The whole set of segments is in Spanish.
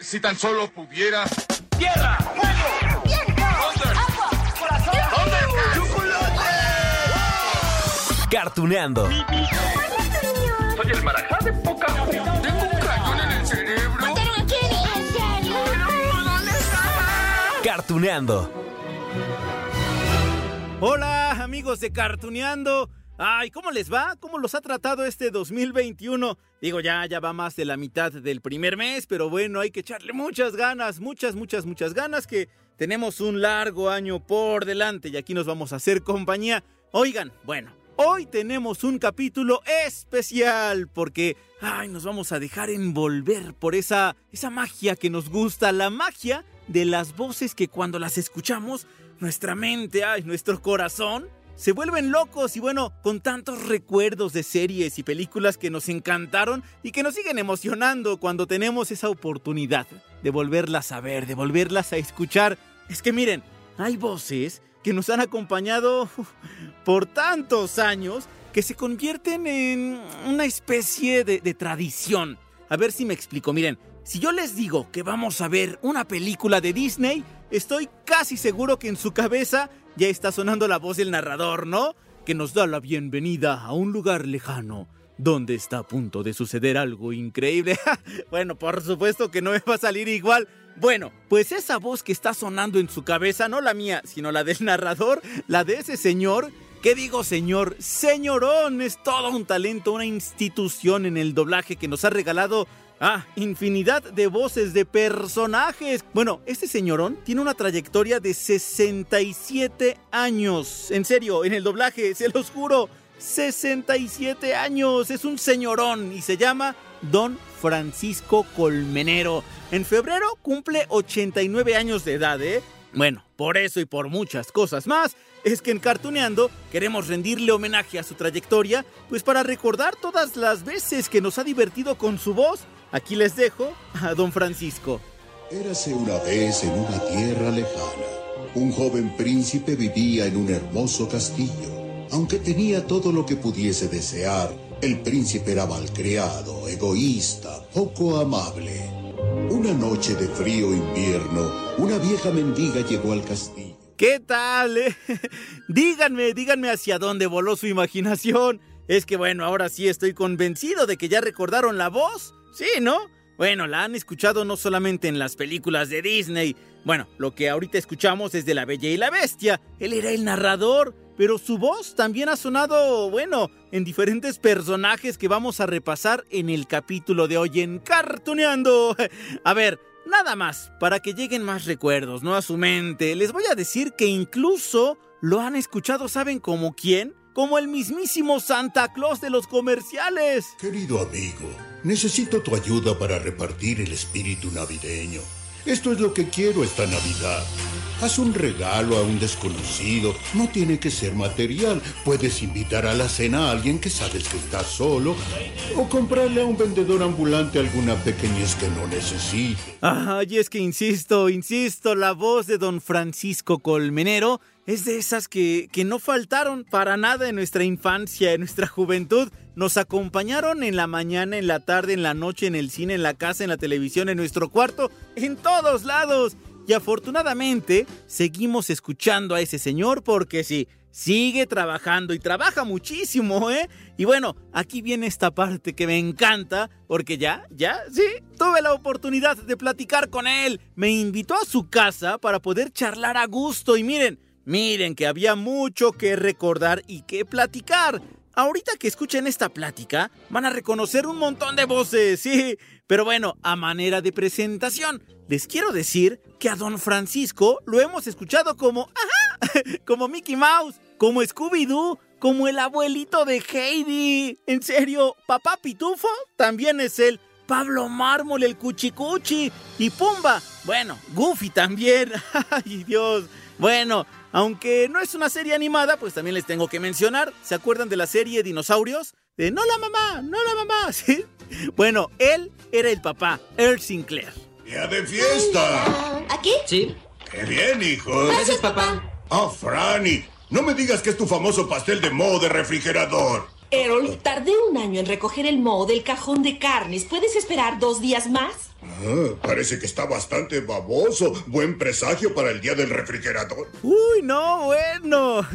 Si tan solo pudiera. ¡Tierra! ¡Fuego! ¡Viento! ¡Agua! ¡Corazón! ¡Chocolate! Cartuneando. Soy el marajá de poca Tengo un cañón en el cerebro. ¿Mataron a Kenny? ¿En serio? ¿Dónde está? Cartuneando. Hola amigos de Cartuneando. Ay, ¿cómo les va? ¿Cómo los ha tratado este 2021? Digo, ya, ya va más de la mitad del primer mes, pero bueno, hay que echarle muchas ganas, muchas, muchas, muchas ganas, que tenemos un largo año por delante y aquí nos vamos a hacer compañía. Oigan, bueno, hoy tenemos un capítulo especial porque, ay, nos vamos a dejar envolver por esa, esa magia que nos gusta, la magia de las voces que cuando las escuchamos, nuestra mente, ay, nuestro corazón, se vuelven locos y bueno, con tantos recuerdos de series y películas que nos encantaron y que nos siguen emocionando cuando tenemos esa oportunidad de volverlas a ver, de volverlas a escuchar. Es que miren, hay voces que nos han acompañado por tantos años que se convierten en una especie de, de tradición. A ver si me explico, miren, si yo les digo que vamos a ver una película de Disney, estoy casi seguro que en su cabeza ya está sonando la voz del narrador, ¿no? Que nos da la bienvenida a un lugar lejano, donde está a punto de suceder algo increíble. bueno, por supuesto que no me va a salir igual. Bueno, pues esa voz que está sonando en su cabeza, no la mía, sino la del narrador, la de ese señor, ¿Qué digo, señor? Señorón, es todo un talento, una institución en el doblaje que nos ha regalado Ah, infinidad de voces de personajes. Bueno, este señorón tiene una trayectoria de 67 años. En serio, en el doblaje, se los juro. 67 años. Es un señorón y se llama Don Francisco Colmenero. En febrero cumple 89 años de edad, ¿eh? Bueno, por eso y por muchas cosas más, es que en Cartuneando queremos rendirle homenaje a su trayectoria, pues para recordar todas las veces que nos ha divertido con su voz, aquí les dejo a Don Francisco. Érase una vez en una tierra lejana. Un joven príncipe vivía en un hermoso castillo. Aunque tenía todo lo que pudiese desear, el príncipe era malcriado, egoísta, poco amable. Una noche de frío invierno, una vieja mendiga llegó al castillo. ¿Qué tal? eh? díganme, díganme hacia dónde voló su imaginación. Es que bueno, ahora sí estoy convencido de que ya recordaron la voz. Sí, ¿no? Bueno, la han escuchado no solamente en las películas de Disney. Bueno, lo que ahorita escuchamos es de La Bella y la Bestia. Él era el narrador, pero su voz también ha sonado, bueno, en diferentes personajes que vamos a repasar en el capítulo de hoy en Cartuneando. A ver, nada más, para que lleguen más recuerdos, ¿no? A su mente. Les voy a decir que incluso lo han escuchado, ¿saben como quién? Como el mismísimo Santa Claus de los comerciales. Querido amigo, necesito tu ayuda para repartir el espíritu navideño. Esto es lo que quiero esta Navidad. Haz un regalo a un desconocido. No tiene que ser material. Puedes invitar a la cena a alguien que sabes que está solo. O comprarle a un vendedor ambulante alguna pequeñez que no necesite. Ay, es que insisto, insisto, la voz de don Francisco Colmenero es de esas que, que no faltaron para nada en nuestra infancia, en nuestra juventud. Nos acompañaron en la mañana, en la tarde, en la noche, en el cine, en la casa, en la televisión, en nuestro cuarto, en todos lados. Y afortunadamente seguimos escuchando a ese señor porque sí, sigue trabajando y trabaja muchísimo, ¿eh? Y bueno, aquí viene esta parte que me encanta porque ya, ya, sí, tuve la oportunidad de platicar con él. Me invitó a su casa para poder charlar a gusto y miren, miren que había mucho que recordar y que platicar. Ahorita que escuchen esta plática, van a reconocer un montón de voces, sí. Pero bueno, a manera de presentación, les quiero decir que a don Francisco lo hemos escuchado como, ajá, como Mickey Mouse, como Scooby-Doo, como el abuelito de Heidi. En serio, papá Pitufo también es él. Pablo Mármol, el Cuchicuchi y Pumba. Bueno, Goofy también. Ay, Dios. Bueno, aunque no es una serie animada, pues también les tengo que mencionar. ¿Se acuerdan de la serie Dinosaurios? De no la mamá, no la mamá, ¿sí? Bueno, él era el papá, Earl Sinclair. ¡Día de fiesta! ¿Aquí? Sí. ¡Qué bien, hijo! Gracias, papá. ¡Oh, Franny! No me digas que es tu famoso pastel de moho de refrigerador. Errol, tardé un año en recoger el moho del cajón de carnes. ¿Puedes esperar dos días más? Ah, parece que está bastante baboso. Buen presagio para el día del refrigerador. Uy, no, bueno.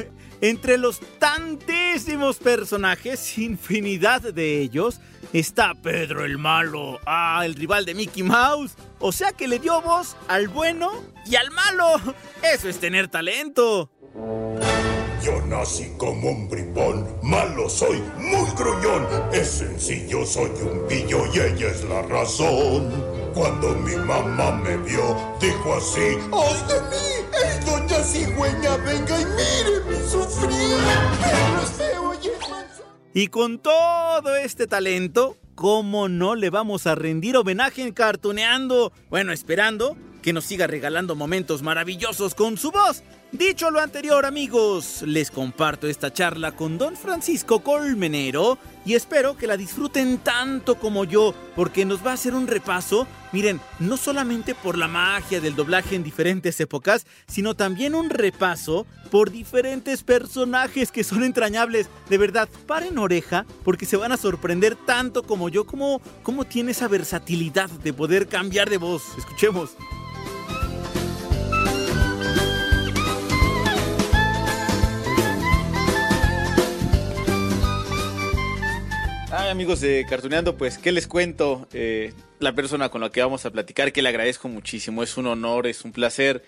Entre los tantísimos personajes, infinidad de ellos, está Pedro el Malo, ah, el rival de Mickey Mouse. O sea que le dio voz al bueno y al malo. Eso es tener talento. Yo nací como un bribón, malo soy, muy gruñón. Es sencillo, soy un pillo y ella es la razón. Cuando mi mamá me vio, dijo así: ¡Ay de mí! ¡Es doña cigüeña! ¡Venga y míreme sufrir! ¡Pero es feo y con todo este talento, ¿cómo no le vamos a rendir homenaje en? Bueno, esperando que nos siga regalando momentos maravillosos con su voz. Dicho lo anterior, amigos, les comparto esta charla con don Francisco Colmenero y espero que la disfruten tanto como yo, porque nos va a hacer un repaso, miren, no solamente por la magia del doblaje en diferentes épocas, sino también un repaso por diferentes personajes que son entrañables. De verdad, paren oreja, porque se van a sorprender tanto como yo, como, como tiene esa versatilidad de poder cambiar de voz. Escuchemos. Amigos de Cartuneando, pues, ¿qué les cuento? Eh, la persona con la que vamos a platicar, que le agradezco muchísimo, es un honor, es un placer.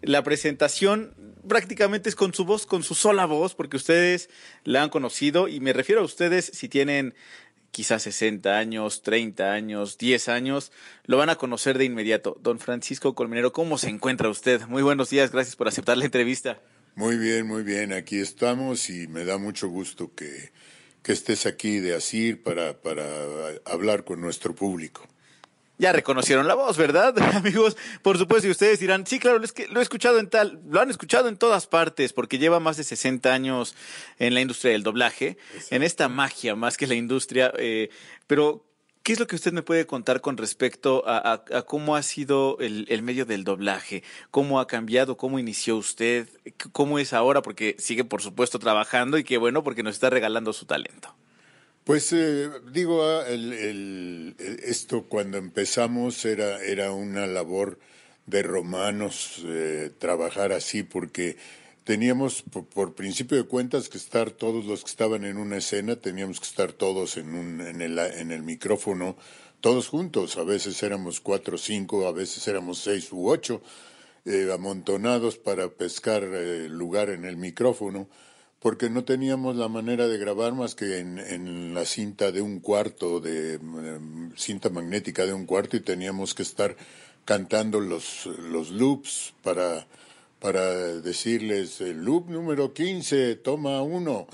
La presentación prácticamente es con su voz, con su sola voz, porque ustedes la han conocido, y me refiero a ustedes si tienen quizás 60 años, 30 años, 10 años, lo van a conocer de inmediato. Don Francisco Colmenero, ¿cómo se encuentra usted? Muy buenos días, gracias por aceptar la entrevista. Muy bien, muy bien. Aquí estamos y me da mucho gusto que, que estés aquí de Asir para, para hablar con nuestro público. Ya reconocieron la voz, ¿verdad, amigos? Por supuesto, y ustedes dirán, sí, claro, es que lo he escuchado en tal, lo han escuchado en todas partes, porque lleva más de 60 años en la industria del doblaje, en esta magia más que la industria. eh, pero, ¿qué es lo que usted me puede contar con respecto a, cómo ha sido el, medio del doblaje? ¿Cómo ha cambiado? ¿Cómo inició usted? ¿Cómo es ahora? Porque sigue, por supuesto, trabajando y qué bueno, porque nos está regalando su talento. Pues eh, digo, ah, el- esto cuando empezamos era, era una labor de romanos eh, trabajar así porque teníamos por, principio de cuentas que estar todos los que estaban en una escena, teníamos que estar todos en, un, en, el, en el micrófono, todos juntos, a veces éramos cuatro o cinco, a veces éramos seis u ocho, eh, amontonados para pescar eh, lugar en el micrófono porque no teníamos la manera de grabar más que en, la cinta de un cuarto, de em, cinta magnética de un cuarto, y teníamos que estar cantando los loops para, para decirles el loop número 15, toma uno,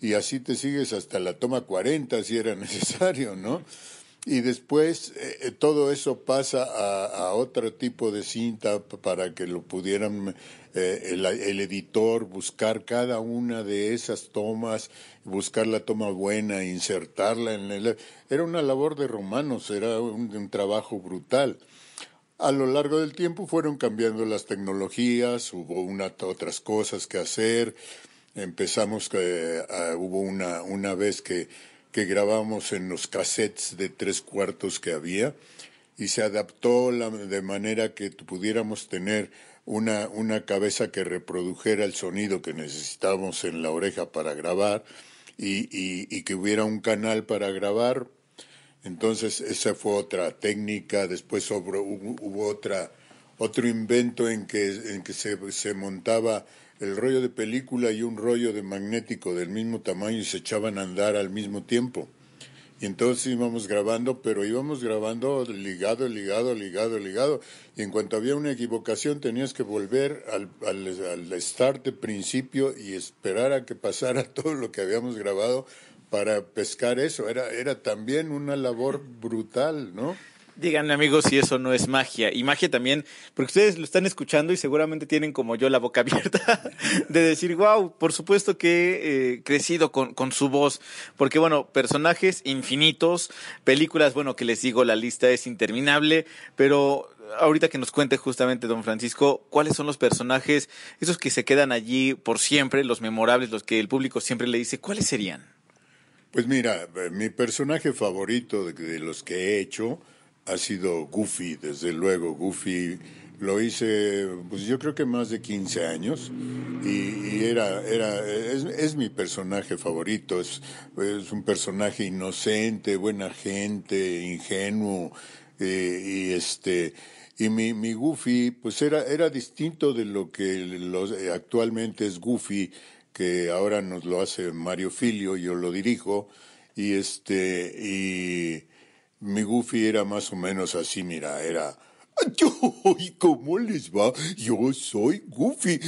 y así te sigues hasta la toma 40 si era necesario, ¿no? Y después eh, eh, todo eso pasa a, otro tipo de cinta para que lo pudieran eh, el, el editor buscar cada una de esas tomas, buscar la toma buena, insertarla en el... Era una labor de romanos, era un trabajo brutal. A lo largo del tiempo fueron cambiando las tecnologías, hubo una, otras cosas que hacer. Empezamos, ah, hubo una, una vez que, que grabamos en los cassettes de tres cuartos que había y se adaptó la- de manera que pudiéramos tener una, una cabeza que reprodujera el sonido que necesitábamos en la oreja para grabar y, y que hubiera un canal para grabar entonces, esa fue otra técnica. Después hubo otra, otro invento en que, en que se, se montaba el rollo de película y un rollo de magnético del mismo tamaño y se echaban a andar al mismo tiempo. Y entonces íbamos grabando, pero íbamos grabando ligado, ligado, ligado, ligado. Y en cuanto había una equivocación, tenías que volver al, al, al start de principio y esperar a que pasara todo lo que habíamos grabado para pescar eso. Era, era también una labor brutal, ¿no? Díganme amigos si eso no es magia. Y magia también, porque ustedes lo están escuchando y seguramente tienen como yo la boca abierta de decir, wow, por supuesto que he eh, crecido con, con su voz. Porque bueno, personajes infinitos, películas, bueno, que les digo, la lista es interminable, pero ahorita que nos cuente justamente don Francisco, ¿cuáles son los personajes, esos que se quedan allí por siempre, los memorables, los que el público siempre le dice, ¿cuáles serían? Pues mira, eh, mi personaje favorito de, de los que he hecho ha sido Goofy, desde luego. Goofy lo hice, pues yo creo que más de 15 años y, era, era, es, mi personaje favorito, es, es, un personaje inocente, buena gente, ingenuo eh, y este y mi, mi Goofy pues era, era distinto de lo que los, actualmente es Goofy, que ahora nos lo hace Mario Filio, yo lo dirijo y este y mi Goofy era más o menos así, mira, era ¿Y cómo les va? Yo soy Goofy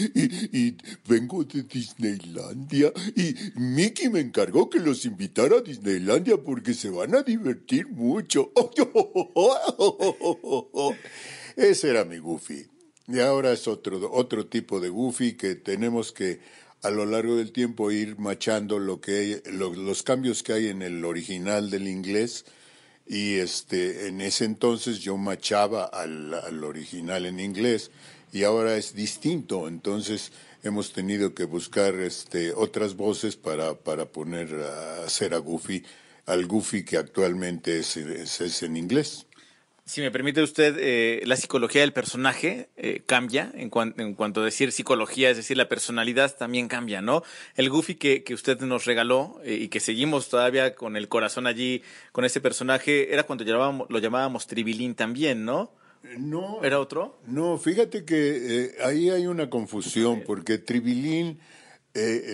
y, vengo de Disneylandia y Mickey me encargó que los invitara a Disneylandia porque se van a divertir mucho. Ese era mi Goofy. Y ahora es otro, otro tipo de Goofy que tenemos que a lo largo del tiempo ir machando lo que los cambios que hay en el original del inglés. Y este en ese entonces yo machaba al, original en inglés y ahora es distinto. Entonces hemos tenido que buscar este otras voces para para poner a hacer a Goofy al Goofy que actualmente es, es en inglés si me permite usted, eh, la psicología del personaje eh, cambia en, en, cuanto a decir psicología, es decir, la personalidad también cambia, ¿no? El Goofy que, que usted nos regaló eh, y que seguimos todavía con el corazón allí con ese personaje, era cuando llamábamos, lo llamábamos Tribilín también, ¿no? No. ¿Era otro? No, fíjate que ahí hay una confusión, porque Tribilín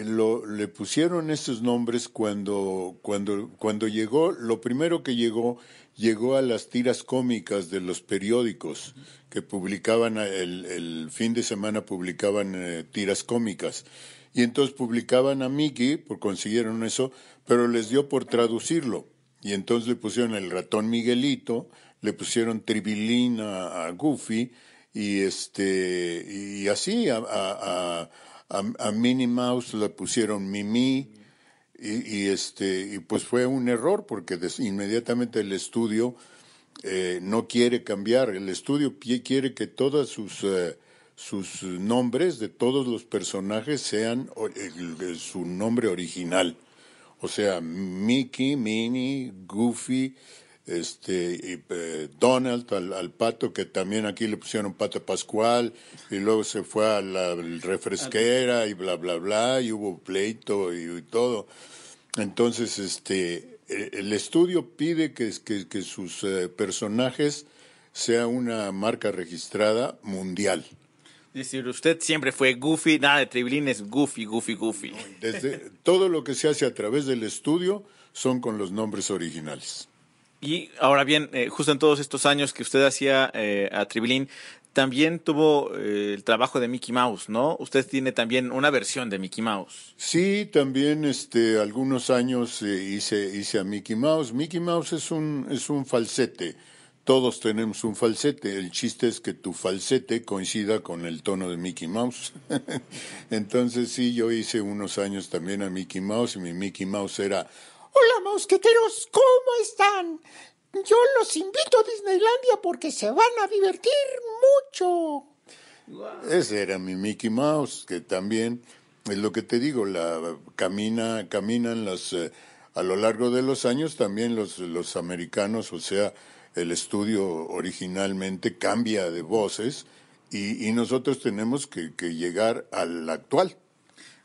lo, le pusieron estos nombres cuando, cuando, cuando llegó, lo primero que llegó llegó a las tiras cómicas de los periódicos que publicaban el, fin de semana publicaban eh, tiras cómicas. Y entonces publicaban a Mickey, por consiguieron eso, pero les dio por traducirlo. Y entonces le pusieron el ratón Miguelito, le pusieron Tribilín a, Goofy y este y así a, a, a Minnie Mouse le pusieron Mimi y, este, y pues fue un error porque inmediatamente el estudio eh, no quiere cambiar. El estudio quiere que todos sus, eh, sus nombres de todos los personajes sean su nombre original. O sea, Mickey, Minnie, Goofy, este y, eh, Donald al, pato que también aquí le pusieron pato pascual y luego se fue a la refresquera y bla bla bla y hubo pleito y todo entonces, este, eh, el estudio pide que, que, sus eh, personajes sea una marca registrada mundial. Es decir, usted siempre fue Goofy, nada de Tribilín es Goofy, Goofy, Goofy. Desde, todo lo que se hace a través del estudio son con los nombres originales. Y ahora bien, eh, justo en todos estos años que usted hacía a Tribilín, también tuvo eh, el trabajo de Mickey Mouse, ¿no? Usted tiene también una versión de Mickey Mouse. Sí, también este, algunos años eh, hice, hice a Mickey Mouse. Mickey Mouse es un, es un falsete. Todos tenemos un falsete. El chiste es que tu falsete coincida con el tono de Mickey Mouse. Entonces sí, yo hice unos años también a Mickey Mouse y mi Mickey Mouse era Hola, mosqueteros, ¿cómo están? Yo los invito a Disneylandia porque se van a divertir mucho. Ese era mi Mickey Mouse, que también es lo que te digo, la camina, caminan los eh, a lo largo de los años también los, los americanos, o sea, el estudio originalmente cambia de voces y, y nosotros tenemos que, que llegar al actual.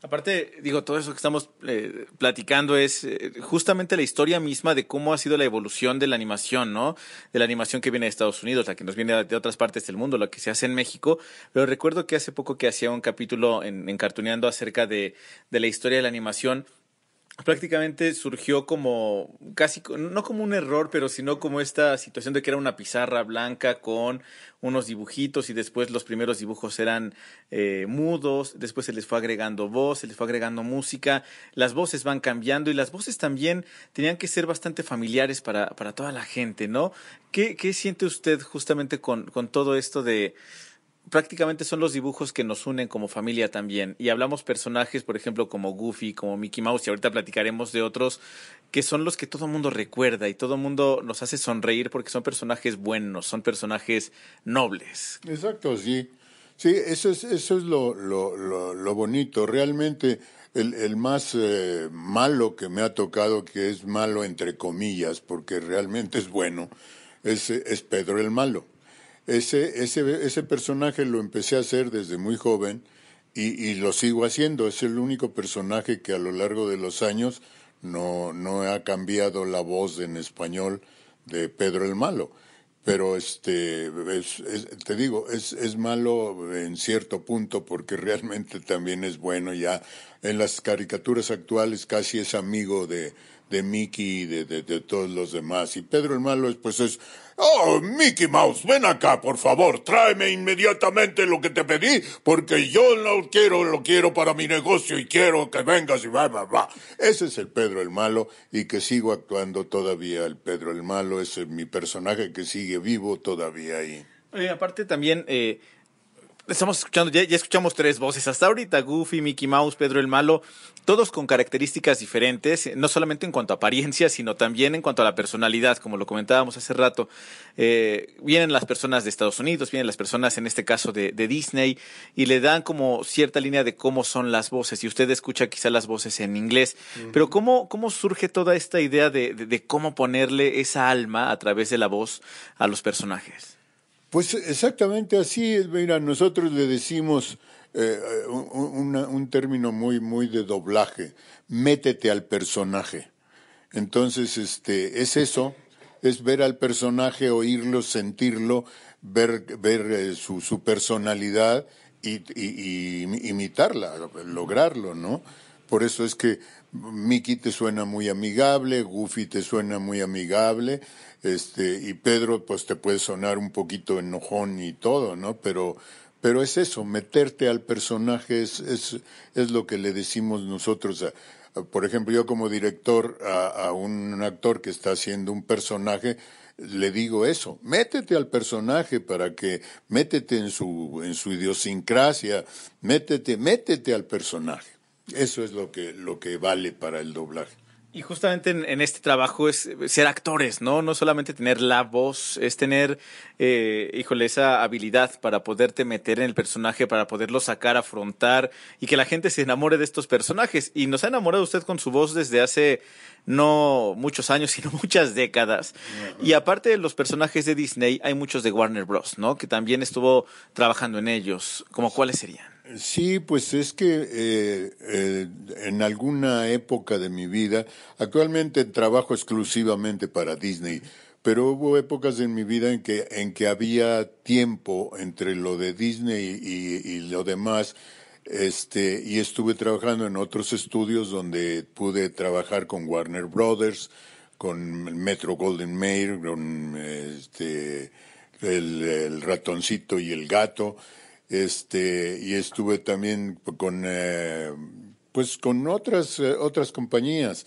Aparte, digo, todo eso que estamos eh, platicando es eh, justamente la historia misma de cómo ha sido la evolución de la animación, ¿no? De la animación que viene de Estados Unidos, la que nos viene de otras partes del mundo, la que se hace en México. Pero recuerdo que hace poco que hacía un capítulo en, en acerca de la historia de la animación prácticamente surgió como casi no como un error, pero sino como esta situación de que era una pizarra blanca con unos dibujitos y después los primeros dibujos eran eh, mudos, después se les fue agregando voz, se les fue agregando música, las voces van cambiando y las voces también tenían que ser bastante familiares para, para toda la gente, ¿no? ¿Qué, qué siente usted justamente con, con todo esto de prácticamente son los dibujos que nos unen como familia también. Y hablamos personajes, por ejemplo, como Goofy, como Mickey Mouse, y ahorita platicaremos de otros que son los que todo mundo recuerda y todo mundo nos hace sonreír porque son personajes buenos, son personajes nobles. Exacto, sí. Sí, eso es, eso es lo, lo, lo, bonito. Realmente el, el más eh, malo que me ha tocado, que es malo entre comillas, porque realmente es bueno, es, es Pedro el Malo. Ese, ese, ese personaje lo empecé a hacer desde muy joven y, y, lo sigo haciendo. Es el único personaje que a lo largo de los años no, no ha cambiado la voz en español de Pedro el Malo pero este te digo es, es malo en cierto punto porque realmente también es bueno ya en las caricaturas actuales casi es amigo de de Mickey y de, de, de, todos los demás. Y Pedro el Malo, pues es, oh, Mickey Mouse, ven acá, por favor, tráeme inmediatamente lo que te pedí, porque yo lo quiero, lo quiero para mi negocio y quiero que vengas y va, va, va. Ese es el Pedro el Malo y que sigo actuando todavía el Pedro el Malo, es mi personaje que sigue vivo todavía ahí. Aparte también, eh, Estamos escuchando, ya, ya, escuchamos tres voces hasta ahorita, Goofy, Mickey Mouse, Pedro el Malo, todos con características diferentes, no solamente en cuanto a apariencia, sino también en cuanto a la personalidad, como lo comentábamos hace rato. Eh, vienen las personas de Estados Unidos, vienen las personas en este caso de, de, Disney, y le dan como cierta línea de cómo son las voces, y usted escucha quizá las voces en inglés, uh -huh. pero ¿cómo, ¿cómo surge toda esta idea de, de, de cómo ponerle esa alma a través de la voz a los personajes? Pues exactamente así, mira, nosotros le decimos eh, un, término muy, muy de doblaje, métete al personaje. Entonces, este, es eso, es ver al personaje, oírlo, sentirlo, ver, ver eh, su, su, personalidad y, imitarla, lograrlo, ¿no? Por eso es que Mickey te suena muy amigable, Goofy te suena muy amigable, este, y Pedro pues te puede sonar un poquito enojón y todo, ¿no? Pero, pero es eso, meterte al personaje es, es, es lo que le decimos nosotros. Por ejemplo, yo como director a, a, un actor que está haciendo un personaje, le digo eso, métete al personaje para que, métete en su, en su idiosincrasia, métete, métete al personaje. Eso es lo que, lo que vale para el doblaje. Y justamente en, en, este trabajo es ser actores, ¿no? No solamente tener la voz, es tener, eh, híjole, esa habilidad para poderte meter en el personaje, para poderlo sacar, afrontar y que la gente se enamore de estos personajes. Y nos ha enamorado usted con su voz desde hace no muchos años, sino muchas décadas. Y aparte de los personajes de Disney, hay muchos de Warner Bros., ¿no? Que también estuvo trabajando en ellos. ¿Como cuáles serían? Sí, pues es que eh, eh, en alguna época de mi vida, actualmente trabajo exclusivamente para Disney, pero hubo épocas en mi vida en que, en que había tiempo entre lo de Disney y lo demás, este, y estuve trabajando en otros estudios donde pude trabajar con Warner Brothers, con Metro Golden Mayer, con este, el, ratoncito y el gato. Este y estuve también con eh, pues con otras eh, otras compañías.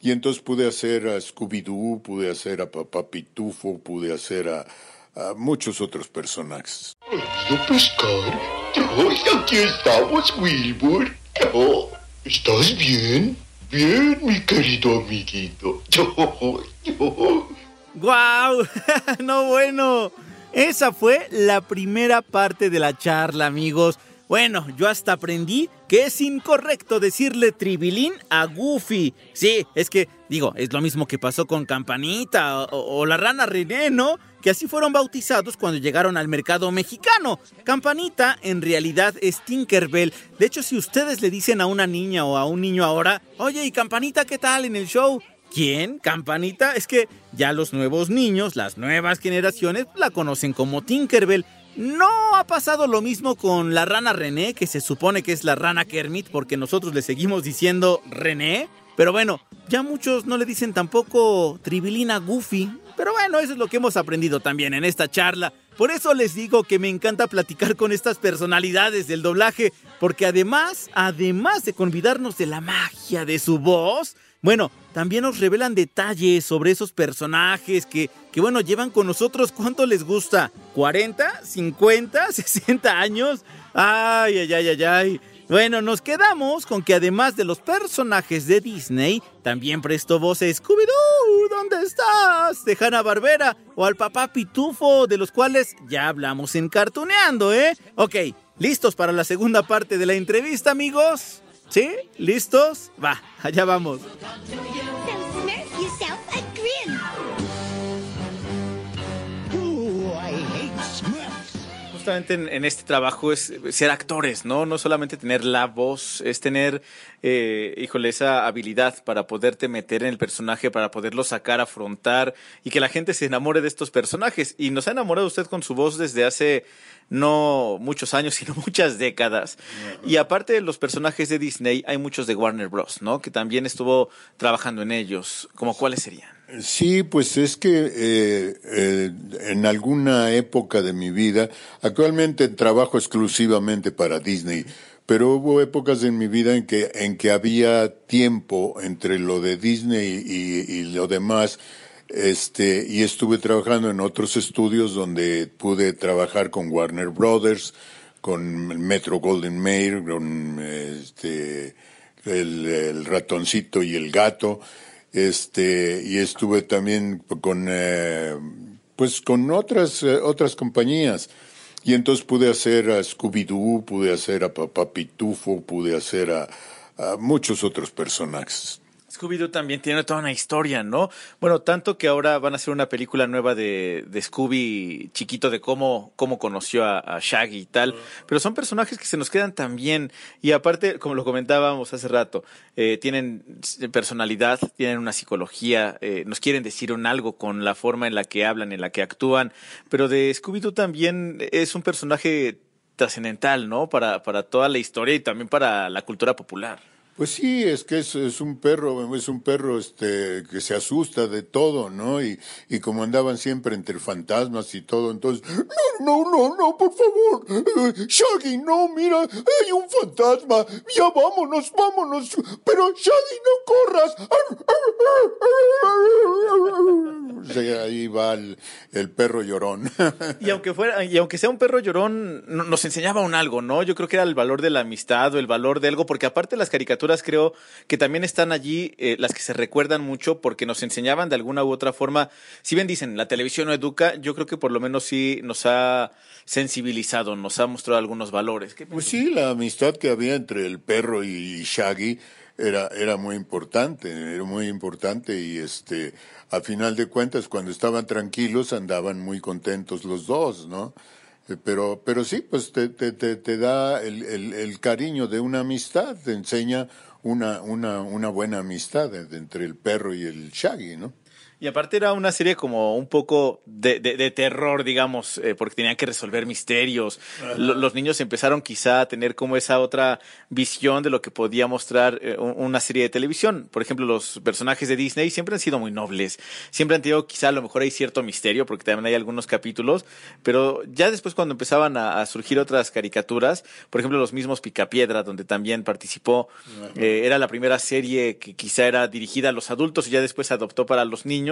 Y entonces pude hacer a Scooby Doo pude hacer a Papá Pitufo pude hacer a, a muchos otros personajes ¿Querido pescar? ¡Ay, aquí estamos, Wilbur! Oh, ¿Estás bien? Bien, mi querido amiguito. ¡Guau! Wow. no bueno. Esa fue la primera parte de la charla, amigos. Bueno, yo hasta aprendí que es incorrecto decirle tribilín a Goofy. Sí, es que, digo, es lo mismo que pasó con Campanita o, o, la rana René, ¿no? Que así fueron bautizados cuando llegaron al mercado mexicano. Campanita en realidad es Tinkerbell. De hecho, si ustedes le dicen a una niña o a un niño ahora, oye, ¿y Campanita qué tal en el show? ¿Quién? ¿Campanita? Es que ya los nuevos niños, las nuevas generaciones, la conocen como Tinkerbell. No ha pasado lo mismo con la rana René, que se supone que es la rana Kermit, porque nosotros le seguimos diciendo René. Pero bueno, ya muchos no le dicen tampoco Tribilina Goofy. Pero bueno, eso es lo que hemos aprendido también en esta charla. Por eso les digo que me encanta platicar con estas personalidades del doblaje, porque además, además de convidarnos de la magia de su voz, bueno, también nos revelan detalles sobre esos personajes que, que, bueno, llevan con nosotros cuánto les gusta. ¿40? ¿50? ¿60 años? Ay, ay, ay, ay, ay. Bueno, nos quedamos con que además de los personajes de Disney, también prestó voz a Scooby-Doo, ¿dónde estás? De Hanna-Barbera o al papá Pitufo, de los cuales ya hablamos en Cartuneando, ¿eh? Ok, ¿listos para la segunda parte de la entrevista, amigos? ¿Sí? ¿Listos? Va, allá vamos. Justamente en, en este trabajo es ser actores, ¿no? No solamente tener la voz, es tener, eh, híjole, esa habilidad para poderte meter en el personaje, para poderlo sacar, afrontar y que la gente se enamore de estos personajes. Y nos ha enamorado usted con su voz desde hace no muchos años, sino muchas décadas. Y aparte de los personajes de Disney, hay muchos de Warner Bros., ¿no? Que también estuvo trabajando en ellos. ¿Como cuáles serían? Sí, pues es que eh, eh, en alguna época de mi vida, actualmente trabajo exclusivamente para Disney, pero hubo épocas en mi vida en que, en que había tiempo entre lo de Disney y, y lo demás, este, y estuve trabajando en otros estudios donde pude trabajar con Warner Brothers, con Metro Golden Mayer, con este, el, el ratoncito y el gato, este y estuve también con eh, pues con otras eh, otras compañías. Y entonces pude hacer a Scooby Doo pude hacer a Papá Pitufo pude hacer a muchos otros personajes Scooby-Doo también tiene toda una historia, ¿no? Bueno, tanto que ahora van a hacer una película nueva de, de Scooby chiquito de cómo, cómo conoció a, a, Shaggy y tal, pero son personajes que se nos quedan tan bien y aparte, como lo comentábamos hace rato, eh, tienen personalidad, tienen una psicología, eh, nos quieren decir un algo con la forma en la que hablan, en la que actúan, pero de Scooby-Doo también es un personaje trascendental, ¿no? Para, para toda la historia y también para la cultura popular. Pues sí, es que es, es, un perro, es un perro este que se asusta de todo, ¿no? Y, y como andaban siempre entre fantasmas y todo, entonces, no, no, no, no, por favor, eh, Shaggy, no, mira, hay un fantasma, ya vámonos, vámonos, pero Shaggy, no corras. Ahí va el, el, perro llorón. Y aunque fuera, y aunque sea un perro llorón, nos enseñaba un algo, ¿no? Yo creo que era el valor de la amistad o el valor de algo, porque aparte las caricaturas creo que también están allí eh, las que se recuerdan mucho porque nos enseñaban de alguna u otra forma. Si bien dicen, la televisión no educa, yo creo que por lo menos sí nos ha sensibilizado, nos ha mostrado algunos valores. Pues sí, la amistad que había entre el perro y Shaggy era, era muy importante, era muy importante y este, a final de cuentas, cuando estaban tranquilos, andaban muy contentos los dos, ¿no? Pero, pero sí, pues te, te, te, te da el, el, el, cariño de una amistad, te enseña una, una, una buena amistad entre el perro y el Shaggy, ¿no? Y aparte era una serie como un poco de, de, de terror, digamos, eh, porque tenían que resolver misterios. los niños empezaron quizá a tener como esa otra visión de lo que podía mostrar eh, una serie de televisión. Por ejemplo, los personajes de Disney siempre han sido muy nobles. Siempre han tenido quizá a lo mejor hay cierto misterio, porque también hay algunos capítulos. Pero ya después cuando empezaban a, a surgir otras caricaturas, por ejemplo los mismos Picapiedra, donde también participó, eh, era la primera serie que quizá era dirigida a los adultos y ya después se adoptó para los niños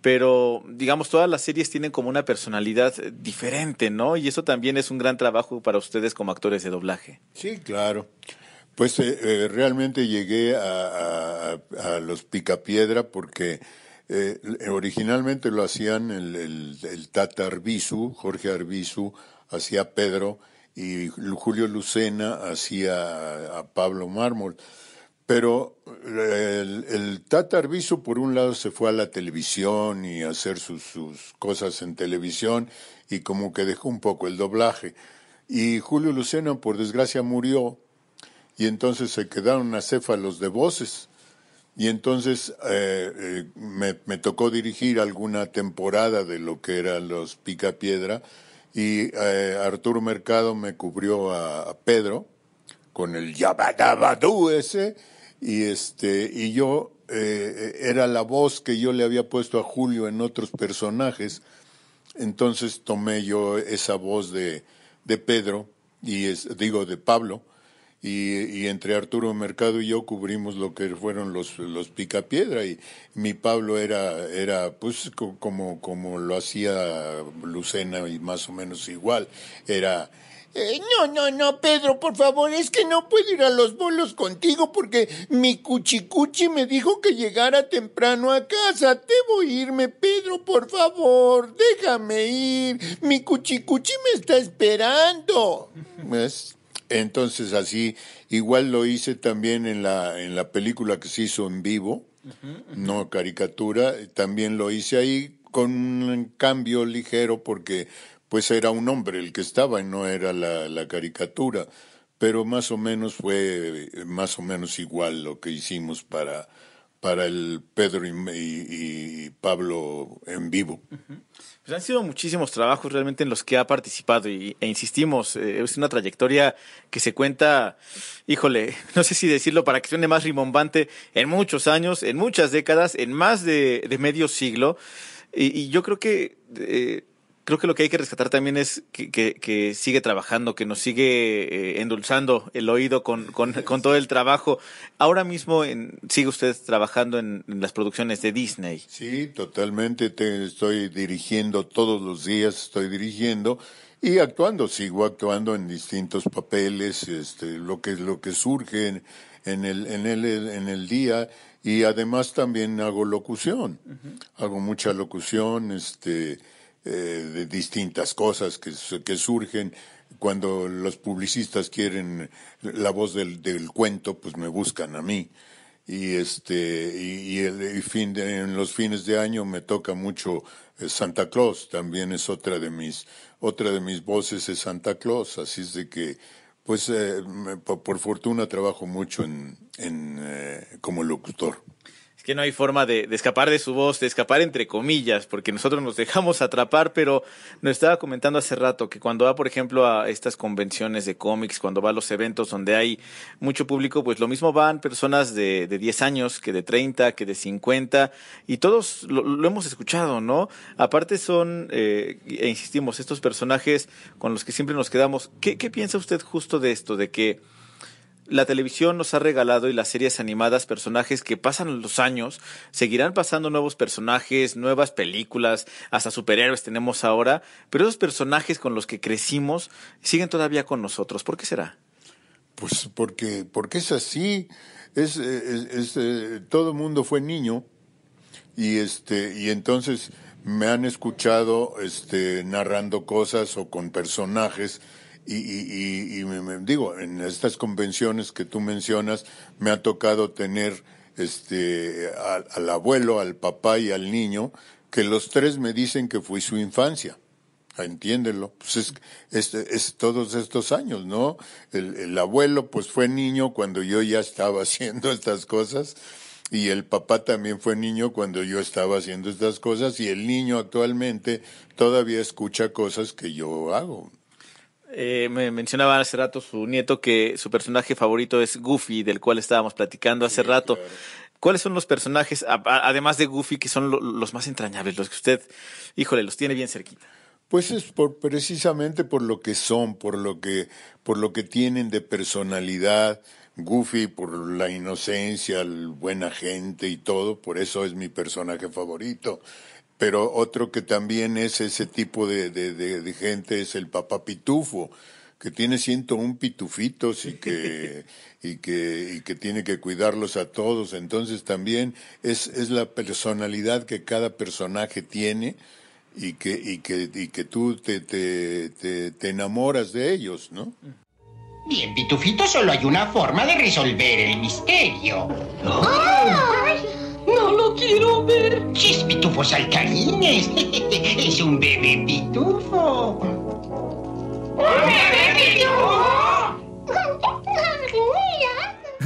pero digamos, todas las series tienen como una personalidad diferente, ¿no? Y eso también es un gran trabajo para ustedes como actores de doblaje. Sí, claro. Pues eh, eh, realmente llegué a, a, a, los Picapiedra porque eh, originalmente lo hacían el, el, el Tata Arbizu, Jorge Arbizu, hacía Pedro y Julio Lucena hacía a Pablo Mármol. Pero el, el Tata por un lado, se fue a la televisión y a hacer sus, sus, cosas en televisión y como que dejó un poco el doblaje. Y Julio Lucena, por desgracia, murió y entonces se quedaron acéfalos de voces. Y entonces eh, eh, me, me, tocó dirigir alguna temporada de lo que eran los Picapiedra y eh, Arturo Mercado me cubrió a, a Pedro con el Yabadabadú ese y este y yo eh, era la voz que yo le había puesto a Julio en otros personajes. Entonces tomé yo esa voz de, de Pedro y es, digo de Pablo. Y, y, entre Arturo Mercado y yo cubrimos lo que fueron los los picapiedra. Y mi Pablo era era pues como como lo hacía Lucena y más o menos igual. Era eh, no, no, no, Pedro, por favor, es que no puedo ir a los bolos contigo porque mi cuchicuchi me dijo que llegara temprano a casa. Debo irme, Pedro, por favor, déjame ir. Mi cuchicuchi me está esperando. ¿Ves? Entonces así, igual lo hice también en la, en la película que se hizo en vivo, no caricatura, también lo hice ahí con un cambio ligero porque pues era un hombre el que estaba y no era la, caricatura, pero más o menos fue más o menos igual lo que hicimos para, para el Pedro y, y- y Pablo en vivo. Pues han sido muchísimos trabajos realmente en los que ha participado y, e insistimos, eh, es una trayectoria que se cuenta, híjole, no sé si decirlo para que suene más rimbombante, en muchos años, en muchas décadas, en más de, de medio siglo. Y, y yo creo que eh, creo que lo que hay que rescatar también es que, que- que sigue trabajando, que nos sigue eh, endulzando el oído con, con, con todo el trabajo. Ahora mismo en- sigue usted trabajando en, en las producciones de Disney. Sí, totalmente. Te estoy dirigiendo todos los días, estoy dirigiendo y actuando. Sigo actuando en distintos papeles, este, lo que lo que surge en, en el en el en el día y además también hago locución. Hago mucha locución, este, eh, de distintas cosas que que surgen. Cuando los publicistas quieren la voz del, del cuento, pues me buscan a mí. Y este y, el fin de, en los fines de año me toca mucho eh, Santa Claus. También es otra de mis otra de mis voces es Santa Claus. Así es de que pues eh, por, fortuna trabajo mucho en, en eh, como locutor que no hay forma de, de escapar de su voz, de escapar entre comillas, porque nosotros nos dejamos atrapar, pero nos estaba comentando hace rato que cuando va, por ejemplo, a estas convenciones de cómics, cuando va a los eventos donde hay mucho público, pues lo mismo van personas de, de 10 años, que de 30, que de 50, y todos lo, lo hemos escuchado, ¿no? Aparte son, eh, e insistimos, estos personajes con los que siempre nos quedamos. ¿Qué, qué piensa usted justo de esto, de que la televisión nos ha regalado y las series animadas personajes que pasan los años, seguirán pasando nuevos personajes, nuevas películas, hasta superhéroes tenemos ahora, pero esos personajes con los que crecimos siguen todavía con nosotros. ¿Por qué será? Pues porque, porque es así, es, es, eh, todo el mundo fue niño y este y entonces me han escuchado este narrando cosas o con personajes y, y, me, digo en estas convenciones que tú mencionas me ha tocado tener este al, abuelo, al papá y al niño que los tres me dicen que fue su infancia. Entiéndelo, pues es, es, es todos estos años, ¿no? El abuelo, pues fue niño cuando yo ya estaba haciendo estas cosas, y el papá también fue niño cuando yo estaba haciendo estas cosas, y el niño actualmente todavía escucha cosas que yo hago. Eh, me mencionaba hace rato su nieto que su personaje favorito es Goofy, del cual estábamos platicando hace rato. ¿Cuáles son los personajes, además de Goofy, que son lo- los más entrañables, los que usted, híjole, los tiene bien cerquita? Pues es por, precisamente por lo que son, por lo que, por lo que tienen de personalidad, Goofy por la inocencia, el buena gente y todo, por eso es mi personaje favorito. Pero otro que también es ese tipo de, de, de, de gente es el papá pitufo, que tiene 101 pitufitos y que, y que, y que tiene que cuidarlos a todos. Entonces también es, es la personalidad que cada personaje tiene y que, y que, y que tú te, te, te, te enamoras de ellos, ¿no? Bien, Pitufito, solo hay una forma de resolver el misterio. Ver. Pitufos saltarines. es un bebé pitufo.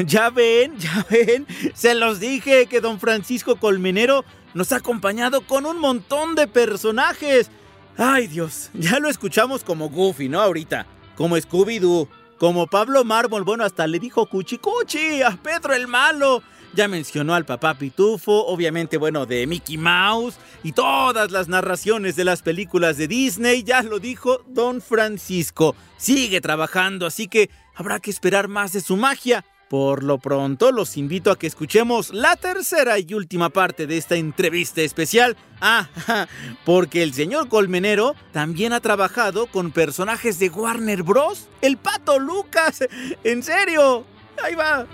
Ya ven, ya ven, se los dije que don Francisco Colmenero nos ha acompañado con un montón de personajes. Ay Dios, ya lo escuchamos como Goofy, ¿no? Ahorita, como Scooby-Doo, como Pablo Mármol, bueno, hasta le dijo Cuchi Cuchi a Pedro el Malo. Ya mencionó al papá Pitufo, obviamente, bueno, de Mickey Mouse y todas las narraciones de las películas de Disney, ya lo dijo don Francisco. Sigue trabajando, así que habrá que esperar más de su magia. Por lo pronto, los invito a que escuchemos la tercera y última parte de esta entrevista especial. Ah, porque el señor Colmenero también ha trabajado con personajes de Warner Bros. El pato Lucas. En serio. Ahí va.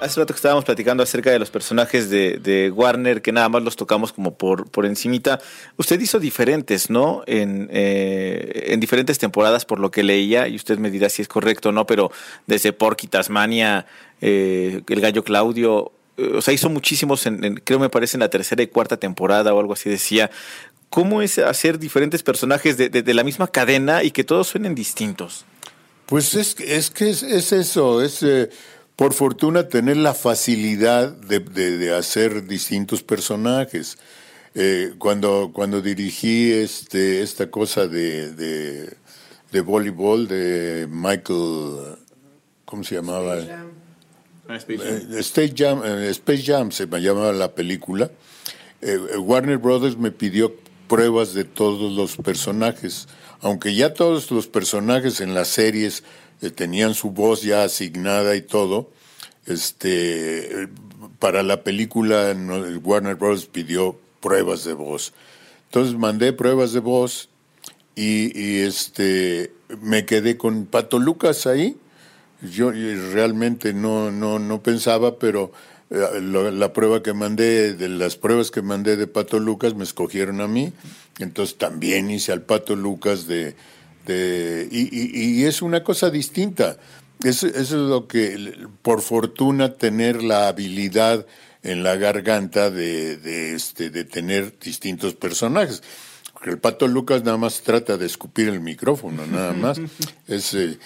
Hace rato que estábamos platicando acerca de los personajes de, Warner, que nada más los tocamos como por, por encimita. Usted hizo diferentes, ¿no? En, eh, en diferentes temporadas, por lo que leía, y usted me dirá si es correcto o no, pero desde Porky, Tasmania, eh, El Gallo Claudio, eh, o sea, hizo muchísimos, en, en- creo me parece en la tercera y cuarta temporada o algo así decía. ¿cómo es hacer diferentes personajes de, de- la misma cadena y que todos suenen distintos? Pues es, es que es, es eso, es por fortuna tener la facilidad de, de- de hacer distintos personajes. Eh, cuando, cuando dirigí este, esta cosa de, de, de voleibol de Michael, ¿cómo se llamaba? Eh, Space Jam, eh, Space Jam se me llamaba la película. Eh, eh, Warner Brothers me pidió pruebas de todos los personajes, aunque ya todos los personajes en las series eh, tenían su voz ya asignada y todo. Este, para la película Warner Brothers pidió pruebas de voz. Entonces mandé pruebas de voz y, este me quedé con Pato Lucas ahí. Yo realmente no, no, no pensaba, pero eh, la prueba que mandé, de las pruebas que mandé de Pato Lucas, me escogieron a mí. Entonces también hice al Pato Lucas de... de y, y- y es una cosa distinta. Eso, eso es lo que, por fortuna, tener la habilidad en la garganta de, de, este, de tener distintos personajes. Porque el Pato Lucas nada más trata de escupir el micrófono, nada más. Es, eh,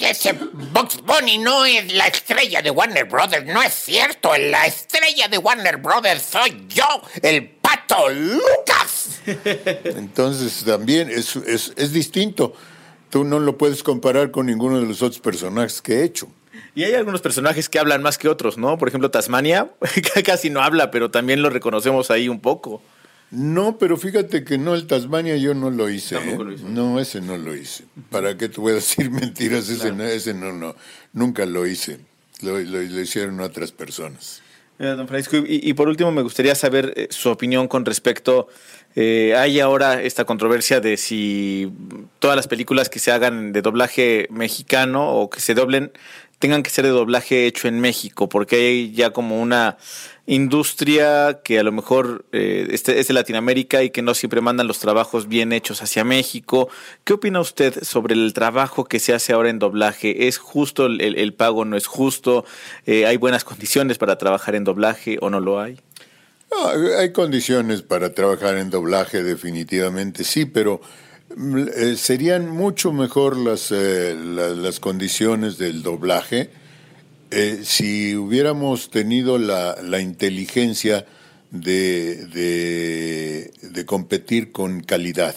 Ese Box Bunny no es la estrella de Warner Brothers, no es cierto. La estrella de Warner Brothers soy yo, el Pato Lucas. Entonces también es, es, es distinto. Tú no lo puedes comparar con ninguno de los otros personajes que he hecho. Y hay algunos personajes que hablan más que otros, ¿no? Por ejemplo, Tasmania que casi no habla, pero también lo reconocemos ahí un poco. No, pero fíjate que no, el Tasmania yo no lo hice. ¿eh? lo hizo. No, ese no lo hice. ¿Para qué te voy a decir mentiras? Ese, no, ese no, no, nunca lo hice. Lo, lo- lo hicieron otras personas. Eh, don Francisco, y, por último me gustaría saber eh, su opinión con respecto, eh, hay ahora esta controversia de si todas las películas que se hagan de doblaje mexicano o que se doblen tengan que ser de doblaje hecho en México, porque hay ya como una industria que a lo mejor eh, este- es de Latinoamérica y que no siempre mandan los trabajos bien hechos hacia México. ¿Qué opina usted sobre el trabajo que se hace ahora en doblaje? ¿Es justo el, el- pago? ¿No es justo? Eh, ¿Hay buenas condiciones para trabajar en doblaje o no lo hay? Hay condiciones para trabajar en doblaje, definitivamente sí, pero mm, eh, serían mucho mejor las, la- las condiciones del doblaje eh, si hubiéramos tenido la, la inteligencia de, de, competir con calidad,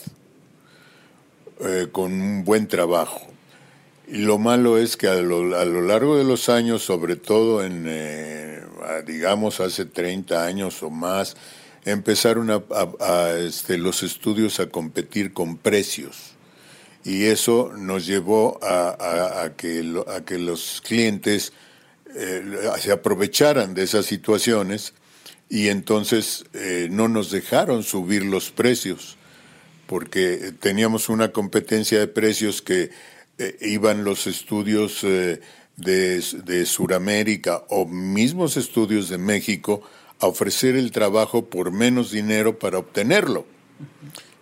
eh, con un buen trabajo. Y lo malo es que a lo, a lo largo de los años, sobre todo en, eh, digamos, hace 30 años o más, empezaron este, los estudios a competir con precios. Y eso nos llevó a, que, a que los clientes eh, se aprovecharan de esas situaciones y entonces eh, no nos dejaron subir los precios porque teníamos una competencia de precios que eh, iban los estudios eh, de, de Sudamérica o mismos estudios de México a ofrecer el trabajo por menos dinero para obtenerlo.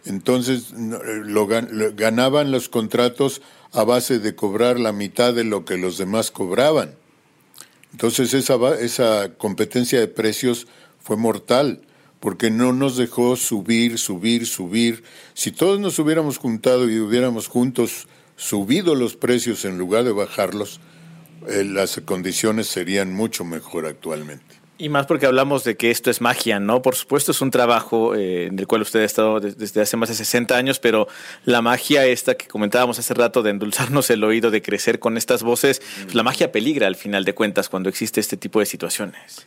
Entonces lo- ganaban los contratos a base de cobrar la mitad de lo que los demás cobraban. Entonces esa, esa competencia de precios fue mortal, porque no nos dejó subir, subir, subir. Si todos nos hubiéramos juntado y hubiéramos juntos subido los precios en lugar de bajarlos, eh, las condiciones serían mucho mejor actualmente. Y más porque hablamos de que esto es magia, ¿no? Por supuesto es un trabajo eh, en el cual usted ha estado de- desde hace más de 60 años, pero la magia esta que comentábamos hace rato de endulzarnos el oído, de crecer con estas voces, pues la magia peligra al final de cuentas cuando existe este tipo de situaciones.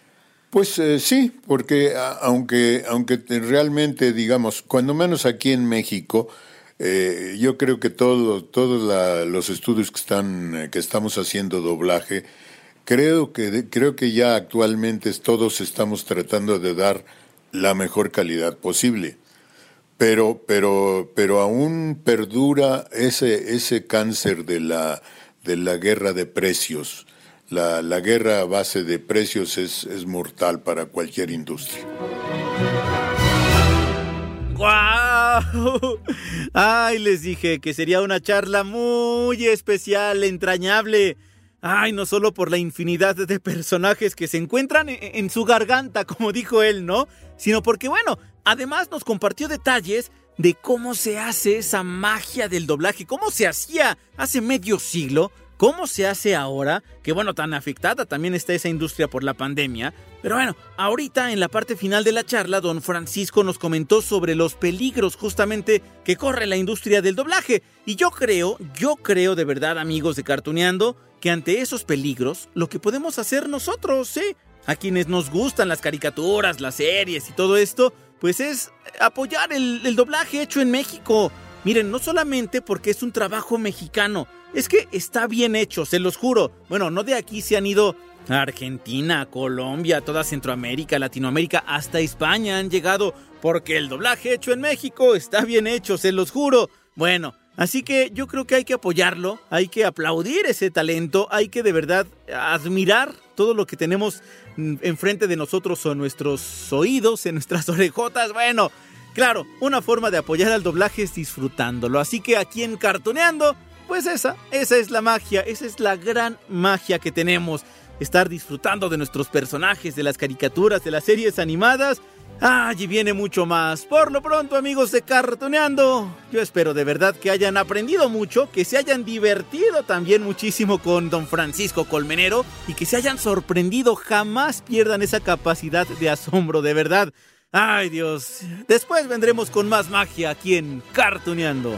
Pues eh, sí, porque aunque, aunque te- realmente, digamos, cuando menos aquí en México, eh, yo creo que todo, todos la- los estudios que están, eh, que estamos haciendo doblaje, creo que creo que ya actualmente todos estamos tratando de dar la mejor calidad posible. Pero, pero, pero aún perdura ese, ese cáncer de la, de la guerra de precios. La, la guerra a base de precios es, es mortal para cualquier industria. ¡Guau! Ay, les dije que sería una charla muy especial, entrañable. Ay, no solo por la infinidad de personajes que se encuentran en, en su garganta, como dijo él, ¿no? Sino porque, bueno, además nos compartió detalles de cómo se hace esa magia del doblaje, cómo se hacía hace medio siglo, cómo se hace ahora, que bueno, tan afectada también está esa industria por la pandemia. Pero bueno, ahorita en la parte final de la charla, don Francisco nos comentó sobre los peligros justamente que corre la industria del doblaje. Y yo creo, yo creo de verdad, amigos de Cartuneando, ante esos peligros, lo que podemos hacer nosotros, ¿sí? A quienes nos gustan las caricaturas, las series y todo esto, pues es apoyar el, el, doblaje hecho en México. Miren, no solamente porque es un trabajo mexicano, es que está bien hecho, se los juro. Bueno, no de aquí se han ido a Argentina, Colombia, toda Centroamérica, Latinoamérica, hasta España han llegado porque el doblaje hecho en México está bien hecho, se los juro. Bueno, Así que yo creo que hay que apoyarlo, hay que aplaudir ese talento, hay que de verdad admirar todo lo que tenemos enfrente de nosotros o en nuestros oídos, en nuestras orejotas. Bueno, claro, una forma de apoyar al doblaje es disfrutándolo. Así que aquí en Cartoneando, pues esa, esa es la magia, esa es la gran magia que tenemos. Estar disfrutando de nuestros personajes, de las caricaturas, de las series animadas Allí viene mucho más. Por lo pronto, amigos de Cartoneando, yo espero de verdad que hayan aprendido mucho, que se hayan divertido también muchísimo con don Francisco Colmenero y que se hayan sorprendido. Jamás pierdan esa capacidad de asombro, de verdad. Ay Dios, después vendremos con más magia aquí en Cartoneando.